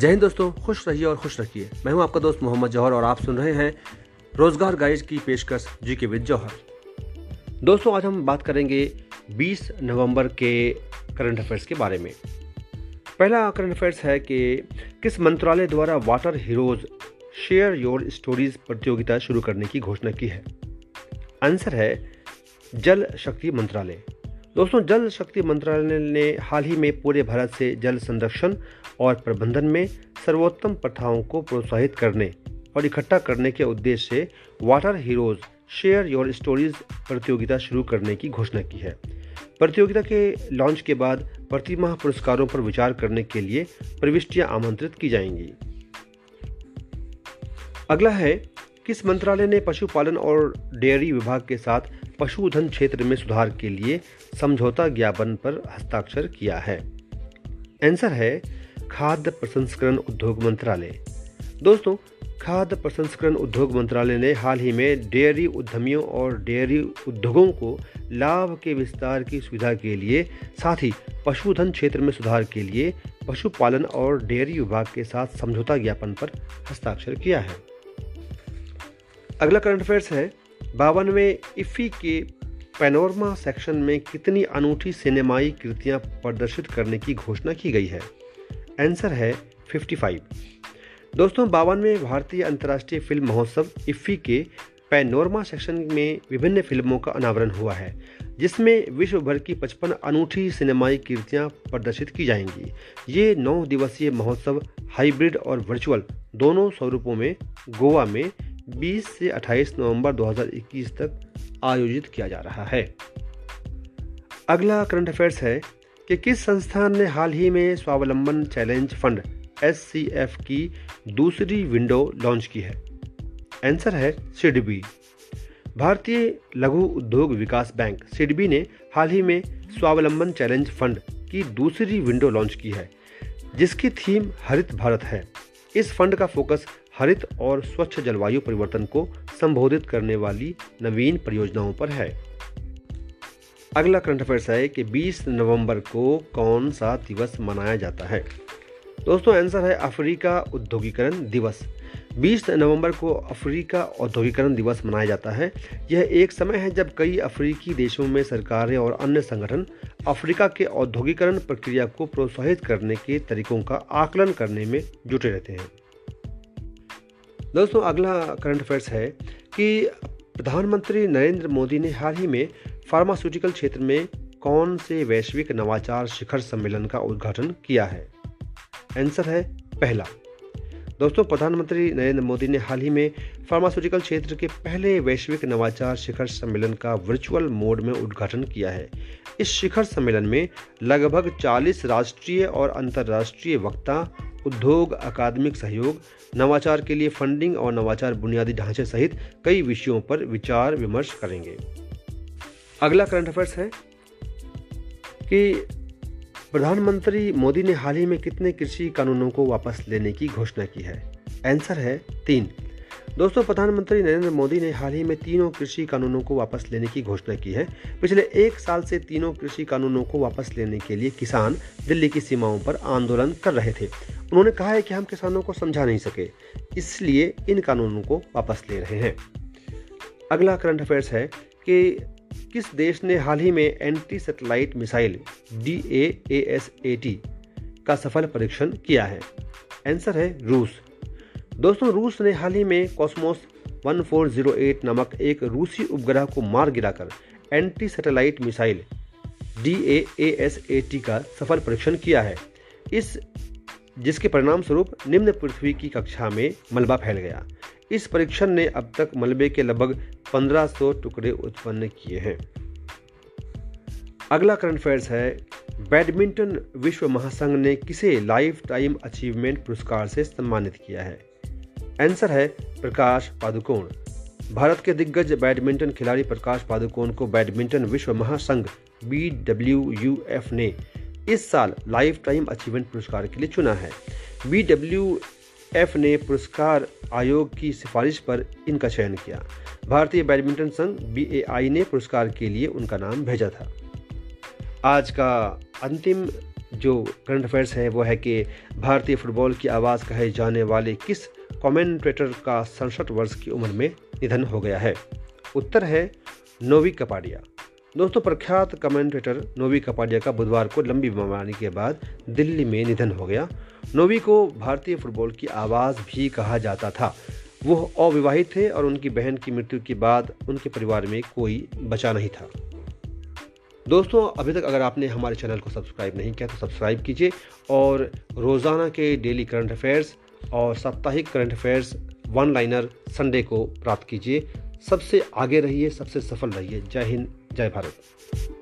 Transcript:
जय हिंद दोस्तों, खुश रहिए और खुश रखिए। मैं हूँ आपका दोस्त मोहम्मद जौहर और आप सुन रहे हैं रोज़गार गाइड की पेशकश जी के विद जौहर। दोस्तों, आज हम बात करेंगे 20 नवंबर के करंट अफेयर्स के बारे में। पहला करंट अफेयर्स है कि किस मंत्रालय द्वारा water heroes share your stories प्रतियोगिता शुरू करने की घोषणा की है? आंसर है, जल शक्ति मंत्रालय। दोस्तों, जल शक्ति मंत्रालय ने हाल ही में पूरे भारत से जल संरक्षण और प्रबंधन में सर्वोत्तम प्रथाओं को प्रोत्साहित करने और इकट्ठा करने के उद्देश्य से water heroes share your stories प्रतियोगिता शुरू करने की घोषणा की है। प्रतियोगिता के लॉन्च के बाद प्रतिमाह पुरस्कारों पर विचार करने के लिए प्रविष्टियाँ आमंत्रित की जाएँगी। अगला है किस मंत्रालय ने पशुपालन और डेयरी विभाग के साथ पशुधन क्षेत्र में सुधार के लिए समझौता ज्ञापन पर हस्ताक्षर किया है? आंसर है, खाद्य प्रसंस्करण उद्योग मंत्रालय। दोस्तों, खाद्य प्रसंस्करण उद्योग मंत्रालय ने हाल ही में डेयरी उद्यमियों और डेयरी उद्योगों को लाभ के विस्तार की सुविधा के लिए, साथ ही पशुधन क्षेत्र में सुधार के लिए पशुपालन और डेयरी विभाग के साथ समझौता ज्ञापन पर हस्ताक्षर किया है। अगला करंट अफेयर्स है। बावनवे इफ़ी के पैनोरमा सेक्शन में कितनी अनूठी सिनेमाई कृतियाँ प्रदर्शित करने की घोषणा की गई है? आंसर है 55 दोस्तों, बावनवे भारतीय अंतर्राष्ट्रीय फ़िल्म महोत्सव इफ़ी के पैनोरमा सेक्शन में विभिन्न फ़िल्मों का अनावरण हुआ है, जिसमें विश्व भर की 55 अनूठी सिनेमाई कृतियाँ प्रदर्शित की जाएँगी। ये नौ दिवसीय महोत्सव हाइब्रिड और वर्चुअल दोनों स्वरूपों में गोवा में 20 से 28 नवंबर 2021 तक आयोजित किया जा रहा है। अगला करंट अफेयर्स है कि किस संस्थान ने हाल ही में स्वावलंबन चैलेंज फंड SCF की दूसरी विंडो लॉन्च की है? आंसर है सिडबी भारतीय लघु उद्योग विकास बैंक सिडबी ने हाल ही में स्वावलंबन चैलेंज फंड की दूसरी विंडो लॉन्च की है, जिसकी थीम हरित भारत है। इस फंड का फोकस हरित और स्वच्छ जलवायु परिवर्तन को संबोधित करने वाली नवीन परियोजनाओं पर है। अगला करंट अफेयर्स है कि 20 नवंबर को कौन सा दिवस मनाया जाता है? दोस्तों, आंसर है अफ्रीका उद्योगीकरण दिवस। 20 नवंबर को अफ्रीका औद्योगिकरण दिवस मनाया जाता है। यह एक समय है जब कई अफ्रीकी देशों में सरकारें और अन्य संगठन अफ्रीका के औद्योगिकरण प्रक्रिया को प्रोत्साहित करने के तरीकों का आकलन करने में जुटे रहते हैं। दोस्तों, अगला करंट अफेयर्स है कि प्रधानमंत्री नरेंद्र मोदी ने हाल ही में फार्मास्यूटिकल क्षेत्र में कौन से वैश्विक नवाचार शिखर सम्मेलन का उद्घाटन किया है? आंसर है पहला। दोस्तों, प्रधानमंत्री नरेंद्र मोदी ने हाल ही में फार्मास्यूटिकल क्षेत्र के पहले वैश्विक नवाचार शिखर सम्मेलन का वर्चुअल मोड में उद्घाटन किया है। इस शिखर सम्मेलन में लगभग 40 राष्ट्रीय और अंतर्राष्ट्रीय वक्ता उद्योग, अकादमिक सहयोग, नवाचार के लिए फंडिंग और नवाचार बुनियादी ढांचे सहित कई विषयों पर विचार विमर्श करेंगे। अगला करंट अफेयर्स है कि प्रधानमंत्री मोदी ने हाल ही में कितने कृषि कानूनों को वापस लेने की घोषणा की है? आंसर है तीन। दोस्तों, प्रधानमंत्री नरेंद्र मोदी ने हाल ही में तीनों कृषि कानूनों को वापस लेने की घोषणा की है। पिछले एक साल से तीनों कृषि कानूनों को वापस लेने के लिए किसान दिल्ली की सीमाओं पर आंदोलन कर रहे थे। उन्होंने कहा है कि हम किसानों को समझा नहीं सके, इसलिए इन कानूनों को वापस ले रहे हैं। अगला करंट अफेयर्स है कि किस देश ने हाल ही में anti satellite missile D A S A T का सफल परीक्षण किया है? आंसर है रूस। दोस्तों, रूस ने हाल ही में कॉस्मोस 1408 नामक एक रूसी उपग्रह को मार गिराकर anti satellite missile D A S A T का सफल परीक्षण किया है। इस जिसके परिणाम स्वरूप निम्न पृथ्वी की कक्षा में मलबा फैल गया। इस परीक्षण ने अब तक मलबे के लगभग 1500 टुकड़े उत्पन्न किए हैं। अगला करंट अफेयर्स है। बैडमिंटन विश्व महासंघ ने किसे लाइफ टाइम अचीवमेंट पुरस्कार से सम्मानित किया है? आंसर है प्रकाश पादुकोण। भारत के दिग्गज बैडमिंटन खिलाड़ी प्रकाश पादुकोण को बैडमिंटन विश्व महासंघ बी ने इस साल लाइफ टाइम अचीवमेंट पुरस्कार के लिए चुना है। बी डब्ल्यू एफ़ ने पुरस्कार आयोग की सिफारिश पर इनका चयन किया। भारतीय बैडमिंटन संघ बी ने पुरस्कार के लिए उनका नाम भेजा था। आज का अंतिम जो करंट अफेयर्स है, वो है कि भारतीय फुटबॉल की आवाज़ कहे जाने वाले किस कमेंटेटर का सड़सठ वर्ष की उम्र में निधन हो गया है? उत्तर है नोवी कपाडिया। दोस्तों, प्रख्यात कमेंटेटर नोवी कपाडिया का बुधवार को लंबी बीमारी के बाद दिल्ली में निधन हो गया। नोवी को भारतीय फुटबॉल की आवाज़ भी कहा जाता था। वो अविवाहित थे और उनकी बहन की मृत्यु के बाद उनके परिवार में कोई बचा नहीं था। दोस्तों, अभी तक अगर आपने हमारे चैनल को सब्सक्राइब नहीं किया तो सब्सक्राइब कीजिए और रोज़ाना के डेली करंट अफेयर्स और साप्ताहिक current affairs one liner Sunday को प्राप्त कीजिए। सबसे आगे रहिए, सबसे सफल रहिए। जय हिंद। जय भारत